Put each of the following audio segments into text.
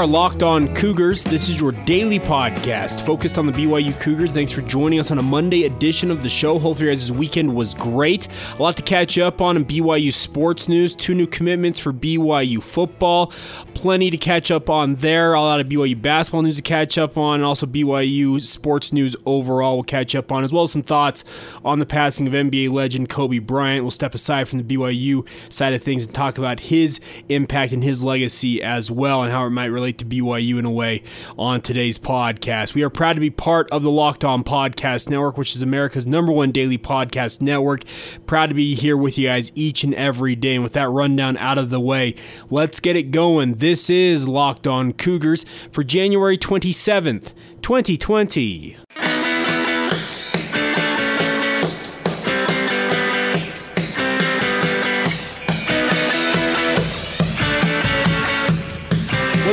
Are Locked On Cougars. This is your daily podcast focused on the BYU Cougars. Thanks for joining us on a Monday edition of the show. Hopefully, your guys' weekend was great. A lot to catch up on in BYU sports news. Two new commitments for BYU football. Plenty to catch up on there. A lot of BYU basketball news to catch up on, and also BYU sports news overall we'll catch up on, as well as some thoughts on the passing of NBA legend Kobe Bryant. We'll step aside from the BYU side of things and talk about his impact and his legacy as well, and how it might relate to BYU in a way on today's podcast. We are proud to be part of the Locked On Podcast Network, which is America's number one daily podcast network. Proud to be here with you guys each and every day. And with that rundown out of the way, let's get it going. This is Locked On Cougars for January 27th, 2020.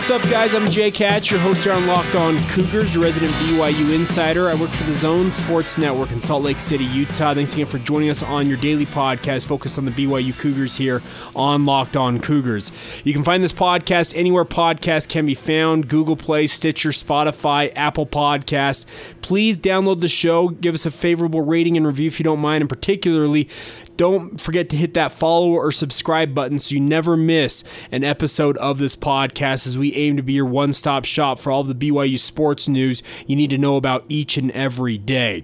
What's up, guys? I'm Jake Hatch, your host here on Locked On Cougars, your resident BYU insider. I work for the Zone Sports Network in Salt Lake City, Utah. Thanks again for joining us on your daily podcast focused on the BYU Cougars here on Locked On Cougars. You can find this podcast anywhere podcasts can be found Google Play, Stitcher, Spotify, Apple Podcasts. Please download the show, give us a favorable rating and review if you don't mind, and particularly don't forget to hit that follow or subscribe button so you never miss an episode of this podcast as we aim to be your one stop shop for all the BYU sports news you need to know about each and every day.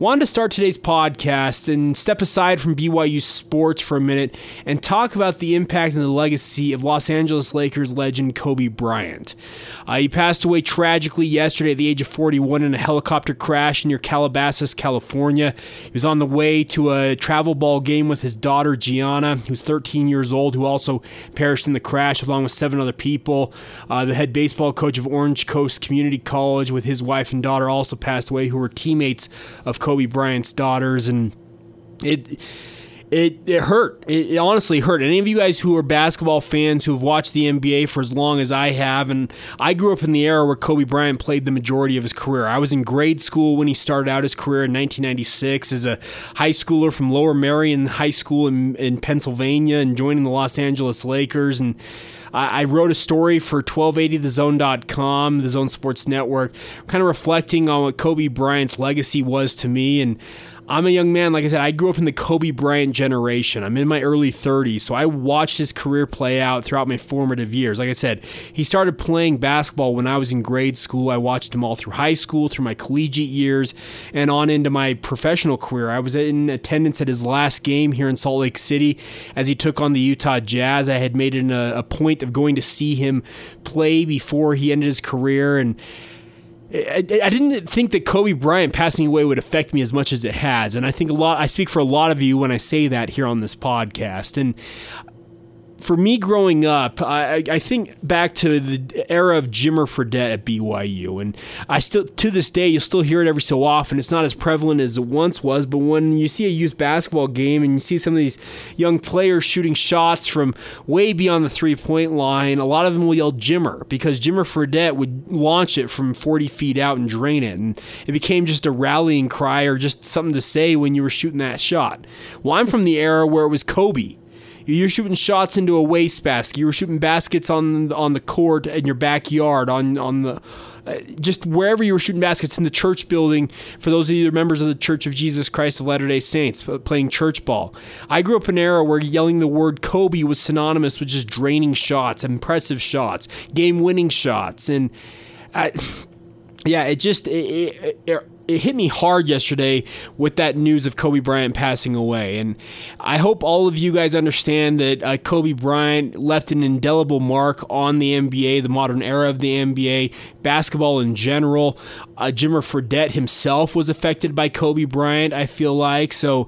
Wanted to start today's podcast and step aside from BYU sports for a minute and talk about the impact and the legacy of Los Angeles Lakers legend Kobe Bryant. Uh, he passed away tragically yesterday at the age of 41 in a helicopter crash near Calabasas, California. He was on the way to a travel ball game with his daughter Gianna, who was 13 years old, who also perished in the crash along with seven other people. Uh, the head baseball coach of Orange Coast Community College with his wife and daughter also passed away, who were teammates of Kobe Bryant's daughters, and it it, it hurt. It, it, honestly hurt. Any of you guys who are basketball fans who have watched the NBA for as long as I have, and I grew up in the era where Kobe Bryant played the majority of his career. I was in grade school when he started out his career in 1996 as a high schooler from Lower Merion High School in, in Pennsylvania and joining the Los Angeles Lakers. And I, I wrote a story for 1280thezone.com, the Zone Sports Network, kind of reflecting on what Kobe Bryant's legacy was to me. And I'm a young man, like I said, I grew up in the Kobe Bryant generation. I'm in my early 30s, so I watched his career play out throughout my formative years. Like I said, he started playing basketball when I was in grade school. I watched him all through high school, through my collegiate years, and on into my professional career. I was in attendance at his last game here in Salt Lake City as he took on the Utah Jazz. I had made it a, point of going to see him play before he ended his career, and I, I didn't think that Kobe Bryant passing away would affect me as much as it has, and I think a lot. I speak for a lot of you when I say that here on this podcast, and for me growing up, I, I, think back to the era of Jimmer Fredette at BYU, and I still to this day you'll still hear it every so often. It's not as prevalent as it once was, but when you see a youth basketball game and you see some of these young players shooting shots from way beyond the three point line, a lot of them will yell Jimmer because Jimmer Fredette would launch it from 40 feet out and drain it, and it became just a rallying cry or just something to say when you were shooting that shot. Well, I'm from the era where it was Kobe you're shooting shots into a wastebasket. You were shooting baskets on on the court in your backyard, on on the uh, just wherever you were shooting baskets in the church building. For those of you that are members of the Church of Jesus Christ of Latter Day Saints, uh, playing church ball. I grew up in an era where yelling the word Kobe was synonymous with just draining shots, impressive shots, game-winning shots, and. I, yeah, it just it, it, it hit me hard yesterday with that news of Kobe Bryant passing away. And I hope all of you guys understand that uh, Kobe Bryant left an indelible mark on the NBA, the modern era of the NBA, basketball in general. Uh, Jimmer Fredette himself was affected by Kobe Bryant, I feel like. So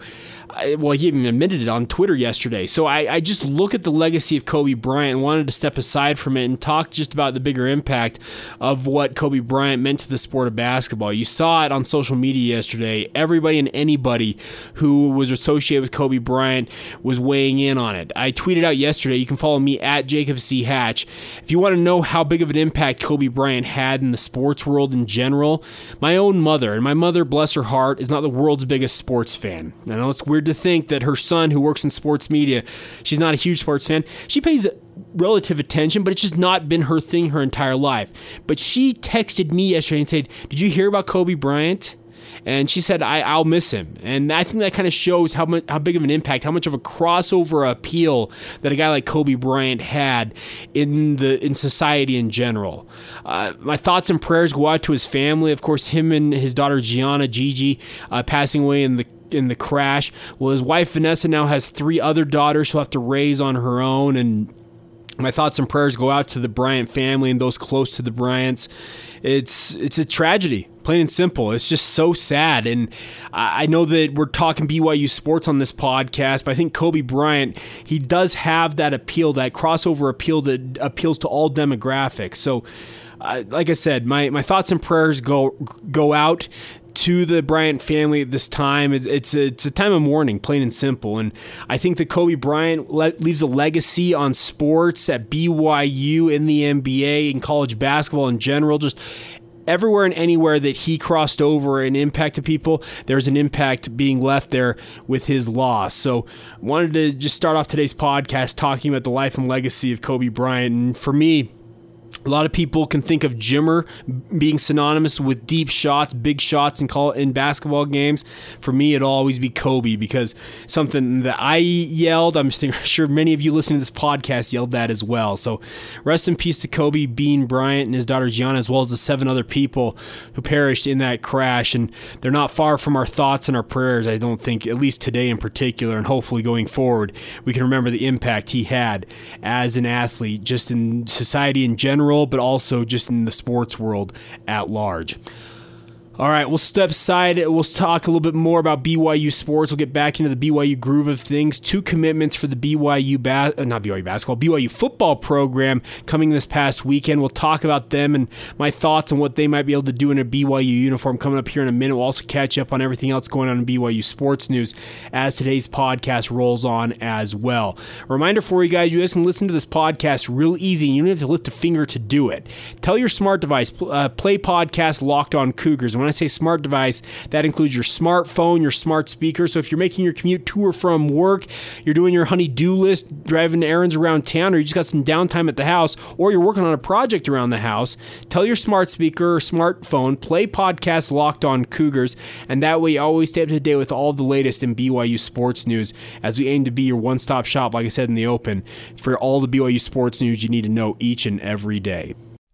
Well, he even admitted it on Twitter yesterday. So I, I, just look at the legacy of Kobe Bryant wanted to step aside from it and talk just about the bigger impact of what Kobe Bryant meant to the sport of basketball. You saw it on social media yesterday. Everybody and anybody who was associated with Kobe Bryant was weighing in on it. I tweeted out yesterday. You can follow me at Jacob C. Hatch. If you want to know how big of an impact Kobe Bryant had in the sports world in general, my own mother, and my mother, bless her heart, is not the world's biggest sports fan. I know it's weird weird to think that her son, who works in sports media, she's not a huge sports fan. She pays relative attention, but it's just not been her thing her entire life. But she texted me yesterday and said, Did you hear about Kobe Bryant? And she said, I, will miss him. And I think that kind of shows how much, how big of an impact, how much of a crossover appeal that a guy like Kobe Bryant had in the in society in general. Uh, my thoughts and prayers go out to his family. Of course, him and his daughter Gianna Gigi uh, passing away in the in the crash. Well, his wife Vanessa now has three other daughters she'll have to raise on her own, and my thoughts and prayers go out to the Bryant family and those close to the Bryants. It's it's a tragedy, plain and simple. It's just so sad, and I know that we're talking BYU sports on this podcast, but I think Kobe Bryant he does have that appeal, that crossover appeal that appeals to all demographics. So. Uh, like I said, my, my thoughts and prayers go go out to the Bryant family at this time. It's a, it's a time of mourning, plain and simple. And I think that Kobe Bryant le- leaves a legacy on sports at BYU, in the NBA, in college basketball in general. Just everywhere and anywhere that he crossed over and impacted people, there's an impact being left there with his loss. So, wanted to just start off today's podcast talking about the life and legacy of Kobe Bryant. And for me, a lot of people can think of Jimmer being synonymous with deep shots, big shots and call it in basketball games. For me, it'll always be Kobe because something that I yelled. I'm sure many of you listening to this podcast yelled that as well. So, rest in peace to Kobe Bean Bryant and his daughter Gianna, as well as the seven other people who perished in that crash. And they're not far from our thoughts and our prayers. I don't think, at least today in particular, and hopefully going forward, we can remember the impact he had as an athlete, just in society in general general, but also just in the sports world at large. All right, we'll step aside. We'll talk a little bit more about BYU sports. We'll get back into the BYU groove of things. Two commitments for the BYU uh, not BYU basketball, BYU football program coming this past weekend. We'll talk about them and my thoughts on what they might be able to do in a BYU uniform coming up here in a minute. We'll also catch up on everything else going on in BYU sports news as today's podcast rolls on as well. Reminder for you guys: you guys can listen to this podcast real easy. You don't have to lift a finger to do it. Tell your smart device, uh, play podcast Locked On Cougars when I say smart device, that includes your smartphone, your smart speaker. So if you're making your commute to or from work, you're doing your honey-do list, driving errands around town, or you just got some downtime at the house, or you're working on a project around the house, tell your smart speaker or smartphone, play podcast Locked On Cougars, and that way you always stay up to date with all the latest in BYU sports news as we aim to be your one-stop shop, like I said in the open, for all the BYU sports news you need to know each and every day.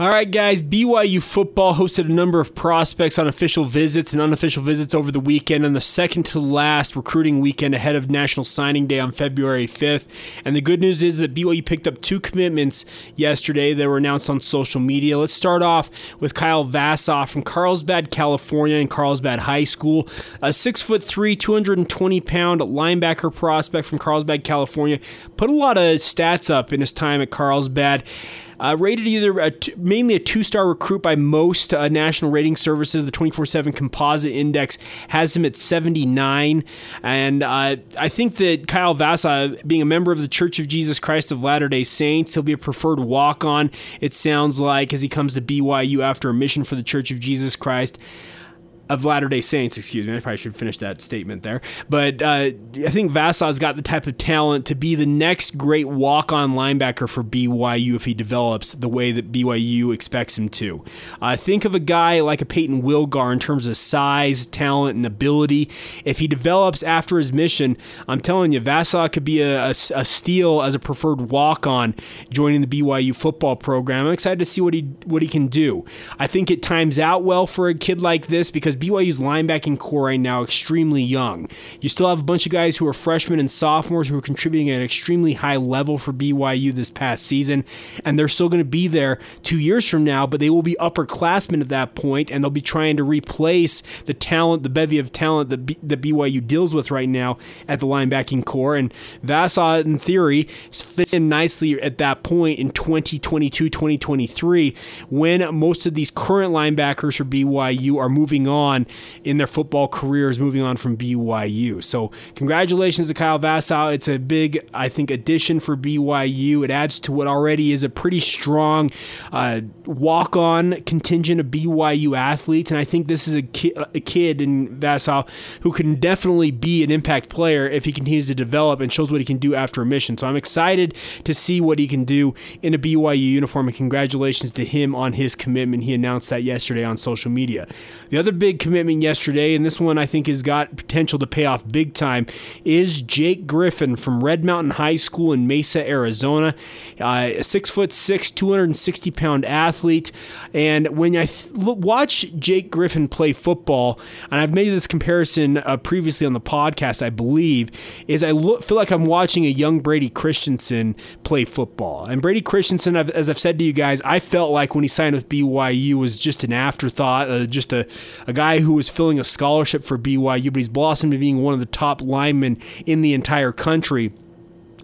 All right, guys. BYU football hosted a number of prospects on official visits and unofficial visits over the weekend on the second to last recruiting weekend ahead of National Signing Day on February 5th. And the good news is that BYU picked up two commitments yesterday that were announced on social media. Let's start off with Kyle Vassau from Carlsbad, California, and Carlsbad High School. A six foot three, 220 pound linebacker prospect from Carlsbad, California. Put a lot of stats up in his time at Carlsbad. Uh, rated either a t- mainly a two star recruit by most uh, national rating services. The 24 7 composite index has him at 79. And uh, I think that Kyle Vassau, being a member of the Church of Jesus Christ of Latter day Saints, he'll be a preferred walk on, it sounds like, as he comes to BYU after a mission for the Church of Jesus Christ. Of Latter Day Saints. Excuse me, I probably should finish that statement there. But uh, I think Vassau's got the type of talent to be the next great walk-on linebacker for BYU if he develops the way that BYU expects him to. Uh, think of a guy like a Payton Wilgar in terms of size, talent, and ability. If he develops after his mission, I'm telling you, Vassaw could be a, a, a steal as a preferred walk-on joining the BYU football program. I'm excited to see what he what he can do. I think it times out well for a kid like this because BYU's linebacking corps right now extremely young. You still have a bunch of guys who are freshmen and sophomores who are contributing at an extremely high level for BYU this past season, and they're still going to be there two years from now, but they will be upperclassmen at that point, and they'll be trying to replace the talent, the bevy of talent that, B- that BYU deals with right now at the linebacking corps. And Vassau, in theory, fits in nicely at that point in 2022, 2023, when most of these current linebackers for BYU are moving on in their football careers, moving on from BYU. So, congratulations to Kyle Vassau. It's a big, I think, addition for BYU. It adds to what already is a pretty strong uh, walk on contingent of BYU athletes. And I think this is a, ki- a kid in Vassau who can definitely be an impact player if he continues to develop and shows what he can do after a mission. So, I'm excited to see what he can do in a BYU uniform. And congratulations to him on his commitment. He announced that yesterday on social media. The other big commitment yesterday, and this one I think has got potential to pay off big time, is Jake Griffin from Red Mountain High School in Mesa, Arizona. Uh, a six foot six, 260 pound athlete. And when I th- watch Jake Griffin play football, and I've made this comparison uh, previously on the podcast, I believe, is I look, feel like I'm watching a young Brady Christensen play football. And Brady Christensen, as I've said to you guys, I felt like when he signed with BYU was just an afterthought, uh, just a, a guy who was filling a scholarship for BYU, but he's blossomed to being one of the top linemen in the entire country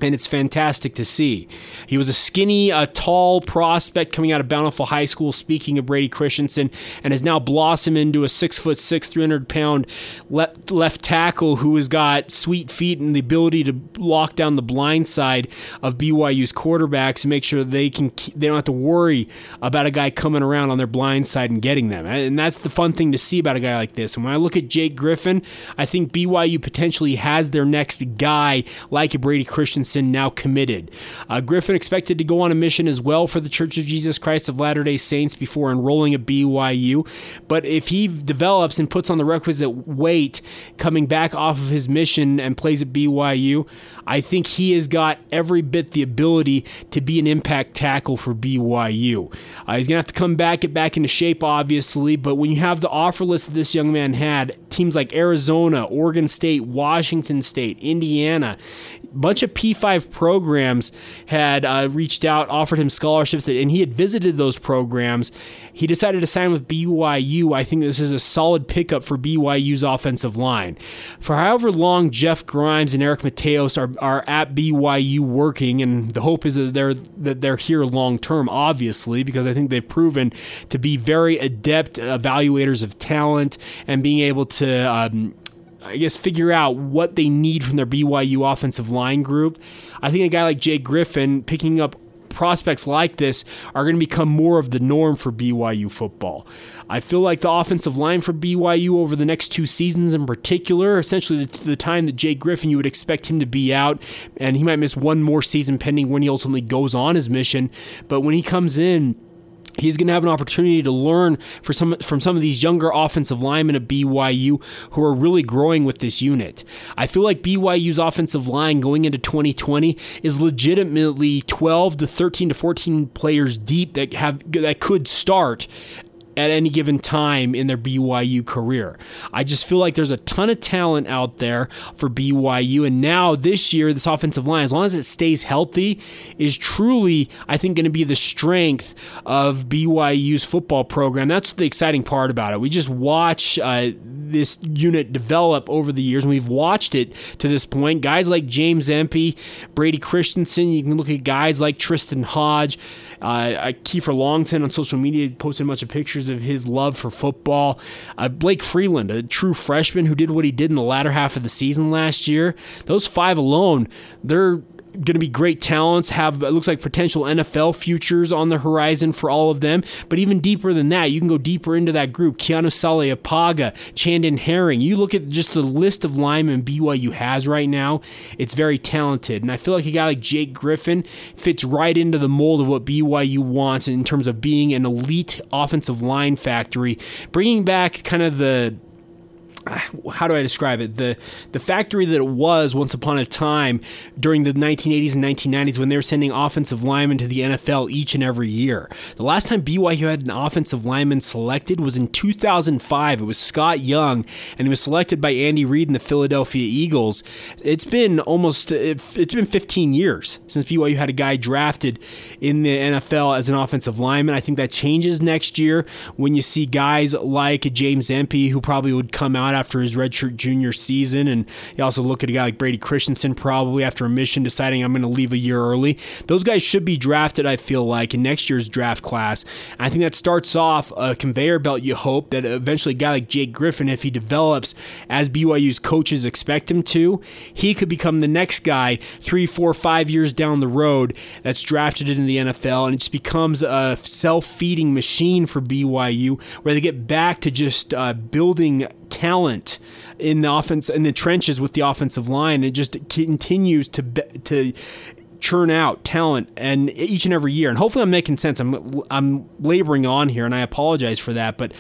and it's fantastic to see. He was a skinny, uh, tall prospect coming out of Bountiful High School. Speaking of Brady Christensen, and has now blossomed into a six foot six, three hundred pound left, left tackle who has got sweet feet and the ability to lock down the blind side of BYU's quarterbacks and make sure they can they don't have to worry about a guy coming around on their blind side and getting them. And that's the fun thing to see about a guy like this. And when I look at Jake Griffin, I think BYU potentially has their next guy like a Brady Christensen now committed. Uh, Griffin expected to go on a mission as well for the Church of Jesus Christ of Latter day Saints before enrolling at BYU. But if he develops and puts on the requisite weight coming back off of his mission and plays at BYU, I think he has got every bit the ability to be an impact tackle for BYU. Uh, he's going to have to come back, get back into shape, obviously, but when you have the offer list that this young man had, teams like Arizona, Oregon State, Washington State, Indiana, bunch of P5 programs had uh, reached out, offered him scholarships, and he had visited those programs. He decided to sign with BYU. I think this is a solid pickup for BYU's offensive line. For however long Jeff Grimes and Eric Mateos are, are at BYU working, and the hope is that they're that they're here long term, obviously, because I think they've proven to be very adept evaluators of talent and being able to um, I guess, figure out what they need from their BYU offensive line group. I think a guy like Jake Griffin picking up prospects like this are going to become more of the norm for BYU football. I feel like the offensive line for BYU over the next two seasons in particular, essentially the, the time that Jake Griffin, you would expect him to be out, and he might miss one more season pending when he ultimately goes on his mission. But when he comes in, He's going to have an opportunity to learn for some, from some of these younger offensive linemen at BYU who are really growing with this unit. I feel like BYU's offensive line going into 2020 is legitimately 12 to 13 to 14 players deep that have that could start at any given time in their BYU career. I just feel like there's a ton of talent out there for BYU. And now this year, this offensive line, as long as it stays healthy, is truly, I think, going to be the strength of BYU's football program. That's the exciting part about it. We just watch uh, this unit develop over the years, and we've watched it to this point. Guys like James Empey, Brady Christensen, you can look at guys like Tristen Hoge, uh, Kieffer Longson on social media posted a bunch of pictures of his love for football. Uh, Blake Freeland, a true freshman who did what he did in the latter half of the season last year. Those five alone, they're going to be great talents, have it looks like potential NFL futures on the horizon for all of them. But even deeper than that, you can go deeper into that group. Keanu Saleapaga, Chandon Herring. You look at just the list of linemen BYU has right now, it's very talented. And I feel like a guy like Jake Griffin fits right into the mold of what BYU wants in terms of being an elite offensive line factory, bringing back kind of the how do I describe it? The the factory that it was once upon a time during the 1980s and 1990s when they were sending offensive linemen to the NFL each and every year. The last time BYU had an offensive lineman selected was in 2005. It was Scott Young, and he was selected by Andy Reid and the Philadelphia Eagles. It's been almost it's been 15 years since BYU had a guy drafted in the NFL as an offensive lineman. I think that changes next year when you see guys like James Empey who probably would come out after his redshirt junior season. And you also look at a guy like Brady Christensen, probably after a mission, deciding I'm going to leave a year early. Those guys should be drafted, I feel like, in next year's draft class. I think that starts off a conveyor belt, you hope, that eventually a guy like Jake Griffin, if he develops as BYU's coaches expect him to, he could become the next guy three, four, five years down the road that's drafted in the NFL. And it just becomes a self feeding machine for BYU where they get back to just uh, building talent in the offense in the trenches with the offensive line. It just continues to to churn out talent and each and every year. And hopefully, I'm making sense. I'm I'm laboring on here, and I apologize for that, but.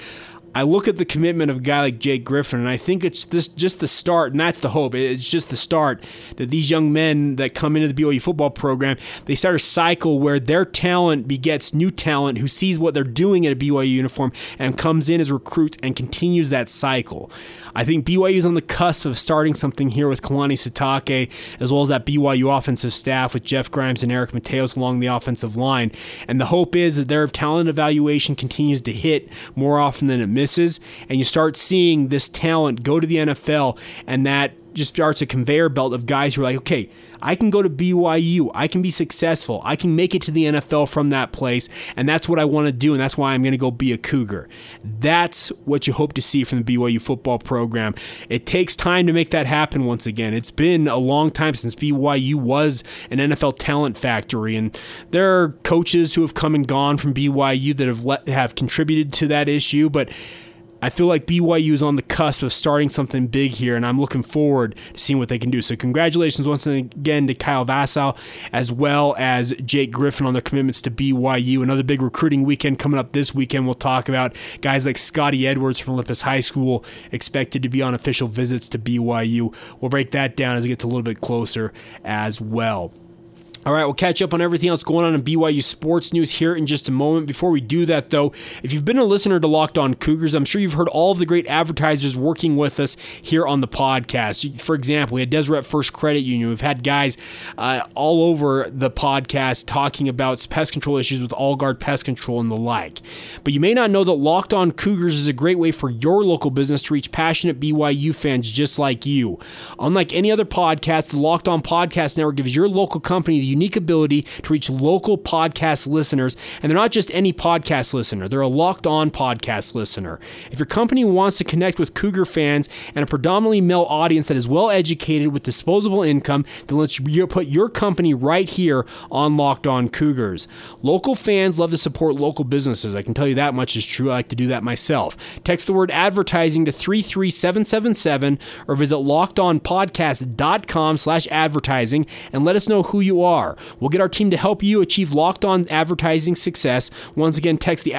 I look at the commitment of a guy like Jake Griffin, and I think it's this just the start, and that's the hope. It's just the start that these young men that come into the BYU football program, they start a cycle where their talent begets new talent who sees what they're doing at a BYU uniform and comes in as recruits and continues that cycle. I think BYU is on the cusp of starting something here with Kalani Sitake, as well as that BYU offensive staff with Jeff Grimes and Eric Mateos along the offensive line. And the hope is that their talent evaluation continues to hit more often than it misses, and you start seeing this talent go to the NFL, and that just starts a conveyor belt of guys who are like, okay, I can go to BYU, I can be successful, I can make it to the NFL from that place, and that's what I want to do, and that's why I'm going to go be a Cougar. That's what you hope to see from the BYU football program. It takes time to make that happen once again. It's been a long time since BYU was an NFL talent factory, and there are coaches who have come and gone from BYU that have let, have contributed to that issue, but I feel like BYU is on the cusp of starting something big here, and I'm looking forward to seeing what they can do. So, congratulations once again to Kyle Vassau as well as Jake Griffin on their commitments to BYU. Another big recruiting weekend coming up this weekend. We'll talk about guys like Scotty Edwards from Olympus High School expected to be on official visits to BYU. We'll break that down as it gets a little bit closer as well. All right, we'll catch up on everything else going on in BYU sports news here in just a moment. Before we do that, though, if you've been a listener to Locked On Cougars, I'm sure you've heard all of the great advertisers working with us here on the podcast. For example, we had Deseret First Credit Union. We've had guys uh, all over the podcast talking about pest control issues with All Guard Pest Control and the like. But you may not know that Locked On Cougars is a great way for your local business to reach passionate BYU fans just like you. Unlike any other podcast, the Locked On Podcast Network gives your local company the unique ability to reach local podcast listeners. And they're not just any podcast listener, they're a locked on podcast listener. If your company wants to connect with Cougar fans and a predominantly male audience that is well educated with disposable income, then let's put your company right here on Locked On Cougars. Local fans love to support local businesses. I can tell you that much is true. I like to do that myself. Text the word advertising to 33777 or visit lockedonpodcast.com slash advertising and let us know who you are are. We'll get our team to help you achieve locked on advertising success. Once again, text the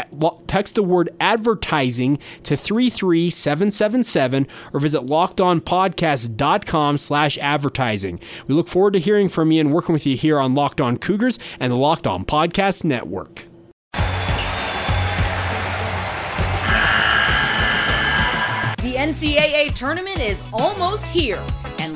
text the word advertising to 33777 or visit lockedonpodcast.com slash advertising. We look forward to hearing from you and working with you here on Locked On Cougars and the Locked On Podcast Network. The NCAA tournament is almost here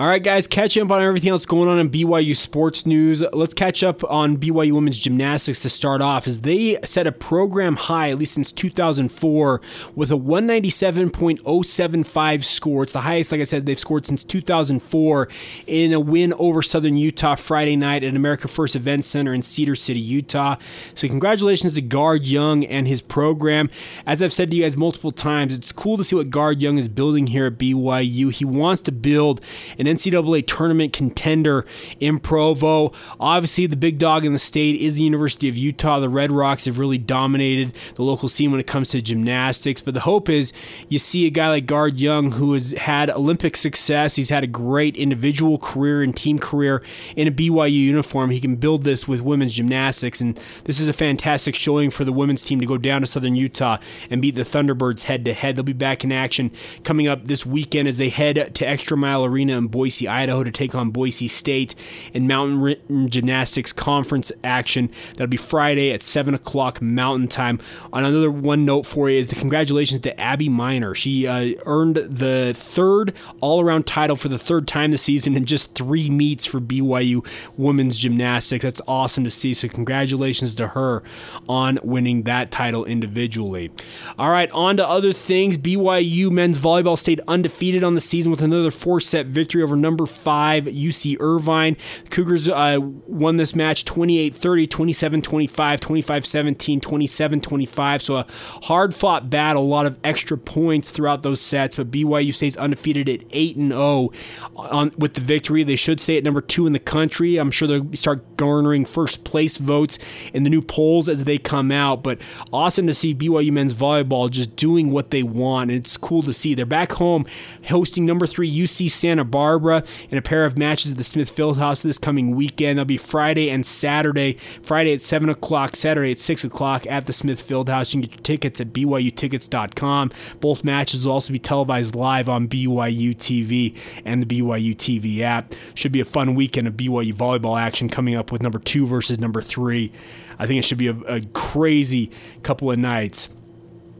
All right, guys, catch up on everything else going on in BYU sports news. Let's catch up on BYU women's gymnastics to start off, as they set a program high, at least since 2004, with a 197.075 score. It's the highest, like I said, they've scored since 2004 in a win over Southern Utah Friday night at America First Event Center in Cedar City, Utah. So, congratulations to Guard Young and his program. As I've said to you guys multiple times, it's cool to see what Guard Young is building here at BYU. He wants to build an NCAA tournament contender in Provo. Obviously, the big dog in the state is the University of Utah. The Red Rocks have really dominated the local scene when it comes to gymnastics. But the hope is you see a guy like Guard Young who has had Olympic success. He's had a great individual career and team career in a BYU uniform. He can build this with women's gymnastics. And this is a fantastic showing for the women's team to go down to Southern Utah and beat the Thunderbirds head to head. They'll be back in action coming up this weekend as they head to Extra Mile Arena in Boise, Idaho to take on Boise State in Mountain Gymnastics Conference action. That'll be Friday at 7 o'clock Mountain Time. On another one note for you is the congratulations to Abby Miner. She uh, earned the third all around title for the third time this season in just three meets for BYU women's gymnastics. That's awesome to see. So, congratulations to her on winning that title individually. All right, on to other things. BYU men's volleyball stayed undefeated on the season with another four set victory over number five UC Irvine. Cougars uh, won this match 28 30, 27 25, 25 17, 27 25. So a hard fought battle, a lot of extra points throughout those sets. But BYU stays undefeated at 8 and 0 on, with the victory. They should stay at number two in the country. I'm sure they'll start garnering first place votes in the new polls as they come out. But awesome to see BYU men's volleyball just doing what they want. And it's cool to see. They're back home hosting number three UC Santa Barbara in a pair of matches at the Smith Fieldhouse this coming weekend. They'll be Friday and Saturday. Friday at 7 o'clock, Saturday at 6 o'clock at the Smith Fieldhouse. You can get your tickets at BYUtickets.com. Both matches will also be televised live on BYU TV and the BYU TV app. Should be a fun weekend of BYU volleyball action coming up with number two versus number three. I think it should be a, a crazy couple of nights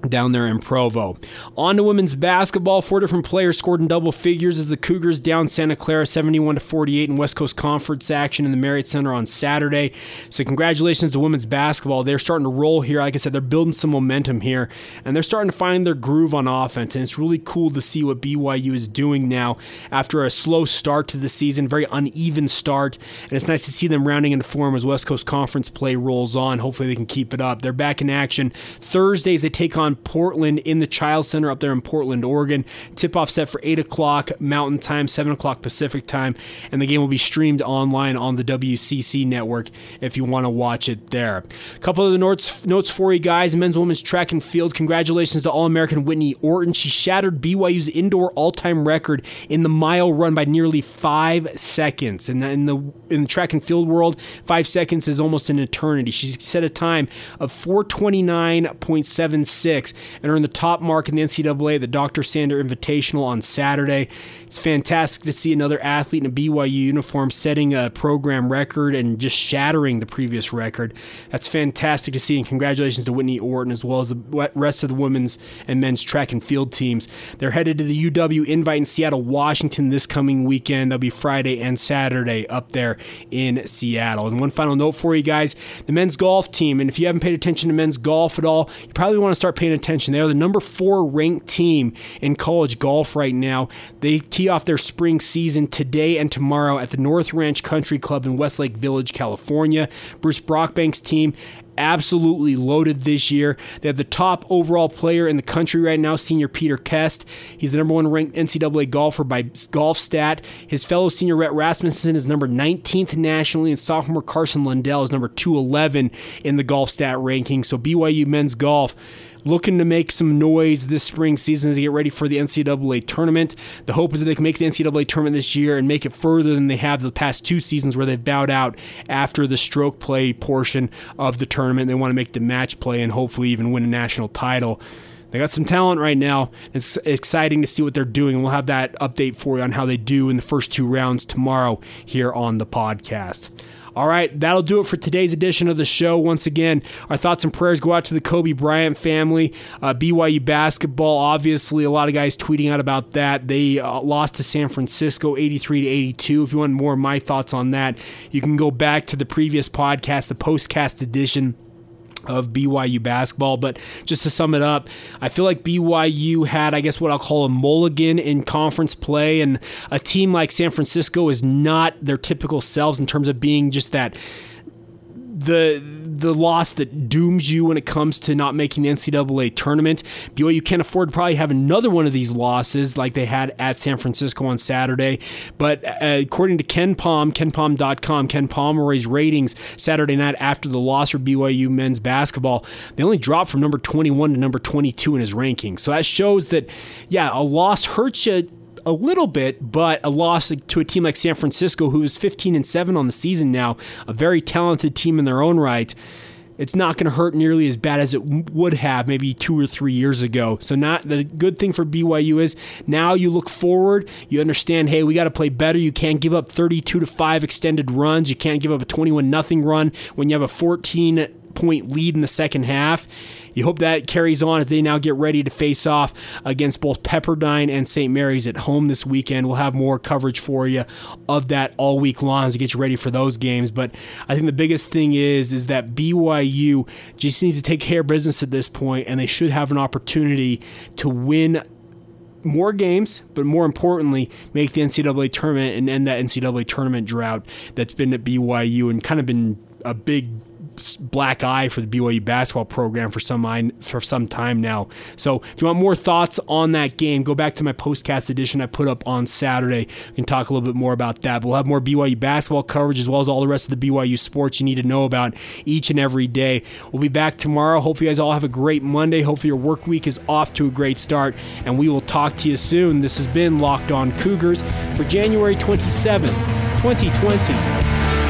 down there in Provo. On to women's basketball. Four different players scored in double figures as the Cougars down Santa Clara 71 to 48 in West Coast Conference action in the Marriott Center on Saturday. So congratulations to women's basketball. They're starting to roll here. Like I said, they're building some momentum here and they're starting to find their groove on offense. And it's really cool to see what BYU is doing now after a slow start to the season, very uneven start. And it's nice to see them rounding into form as West Coast Conference play rolls on. Hopefully they can keep it up. They're back in action. Thursdays they take on on Portland in the Chiles Center up there in Portland, Oregon. Tip off set for 8 o'clock Mountain Time, 7 o'clock Pacific Time, and the game will be streamed online on the WCC network if you want to watch it there. A couple of the notes, notes for you guys men's women's track and field. Congratulations to All American Whitney Orton. She shattered BYU's indoor all time record in the mile run by nearly five seconds. And in the, in the track and field world, five seconds is almost an eternity. She set a time of 429.76 and earned the top mark in the NCAA, the Dr. Sander Invitational on Saturday. It's fantastic to see another athlete in a BYU uniform setting a program record and just shattering the previous record. That's fantastic to see, and congratulations to Whitney Orton as well as the rest of the women's and men's track and field teams. They're headed to the UW Invite in Seattle, Washington this coming weekend. That'll be Friday and Saturday up there in Seattle. And one final note for you guys the men's golf team, and if you haven't paid attention to men's golf at all, you probably want to start paying attention. They are the number four ranked team in college golf right now. They tee off their spring season today and tomorrow at the North Ranch Country Club in Westlake Village, California. Bruce Brockbank's team absolutely loaded this year. They have the top overall player in the country right now, senior Peter Kuest. He's the number one ranked NCAA golfer by GolfStat. His fellow senior Rhett Rasmussen is number 19th nationally, and sophomore Carson Lundell is number 211 in the GolfStat ranking. So BYU men's golf looking to make some noise this spring season to get ready for the NCAA tournament. The hope is that they can make the NCAA tournament this year and make it further than they have the past two seasons where they've bowed out after the stroke play portion of the tournament. They want to make the match play and hopefully even win a national title. They got some talent right now. It's exciting to see what they're doing. We'll have that update for you on how they do in the first two rounds tomorrow here on the podcast. All right, that'll do it for today's edition of the show. Once again, our thoughts and prayers go out to the Kobe Bryant family. Uh, BYU basketball, obviously, a lot of guys tweeting out about that. They uh, lost to San Francisco 83 to 82. If you want more of my thoughts on that, you can go back to the previous podcast, the postcast edition of BYU basketball. But just to sum it up, I feel like BYU had, I guess, what I'll call a mulligan in conference play, and a team like San Francisco is not their typical selves in terms of being just that the the loss that dooms you when it comes to not making the NCAA tournament. BYU can't afford to probably have another one of these losses like they had at San Francisco on Saturday. But uh, according to KenPom, KenPom.com, Ken Pomeroy's ratings Saturday night after the loss for BYU men's basketball, they only dropped from number 21 to number 22 in his ranking. So that shows that, yeah, a loss hurts you a little bit, but a loss to a team like San Francisco, who is 15 and 7 on the season now, a very talented team in their own right. It's not going to hurt nearly as bad as it would have maybe two or three years ago. So, not the good thing for BYU is now you look forward. You understand, hey, we got to play better. You can't give up 32 to five extended runs. You can't give up a 21 nothing run when you have a 14 point lead in the second half. You hope that carries on as they now get ready to face off against both Pepperdine and St. Mary's at home this weekend. We'll have more coverage for you of that all week long to get you ready for those games. But I think the biggest thing is is that BYU just needs to take care of business at this point, and they should have an opportunity to win more games, but more importantly, make the NCAA tournament and end that NCAA tournament drought that's been at BYU and kind of been a big black eye for the BYU basketball program for some for some time now. So if you want more thoughts on that game, go back to my postcast edition I put up on Saturday. We can talk a little bit more about that. But we'll have more BYU basketball coverage as well as all the rest of the BYU sports you need to know about each and every day. We'll be back tomorrow. Hopefully, you guys all have a great Monday. Hopefully, your work week is off to a great start, and we will talk to you soon. This has been Locked On Cougars for January 27, 2020.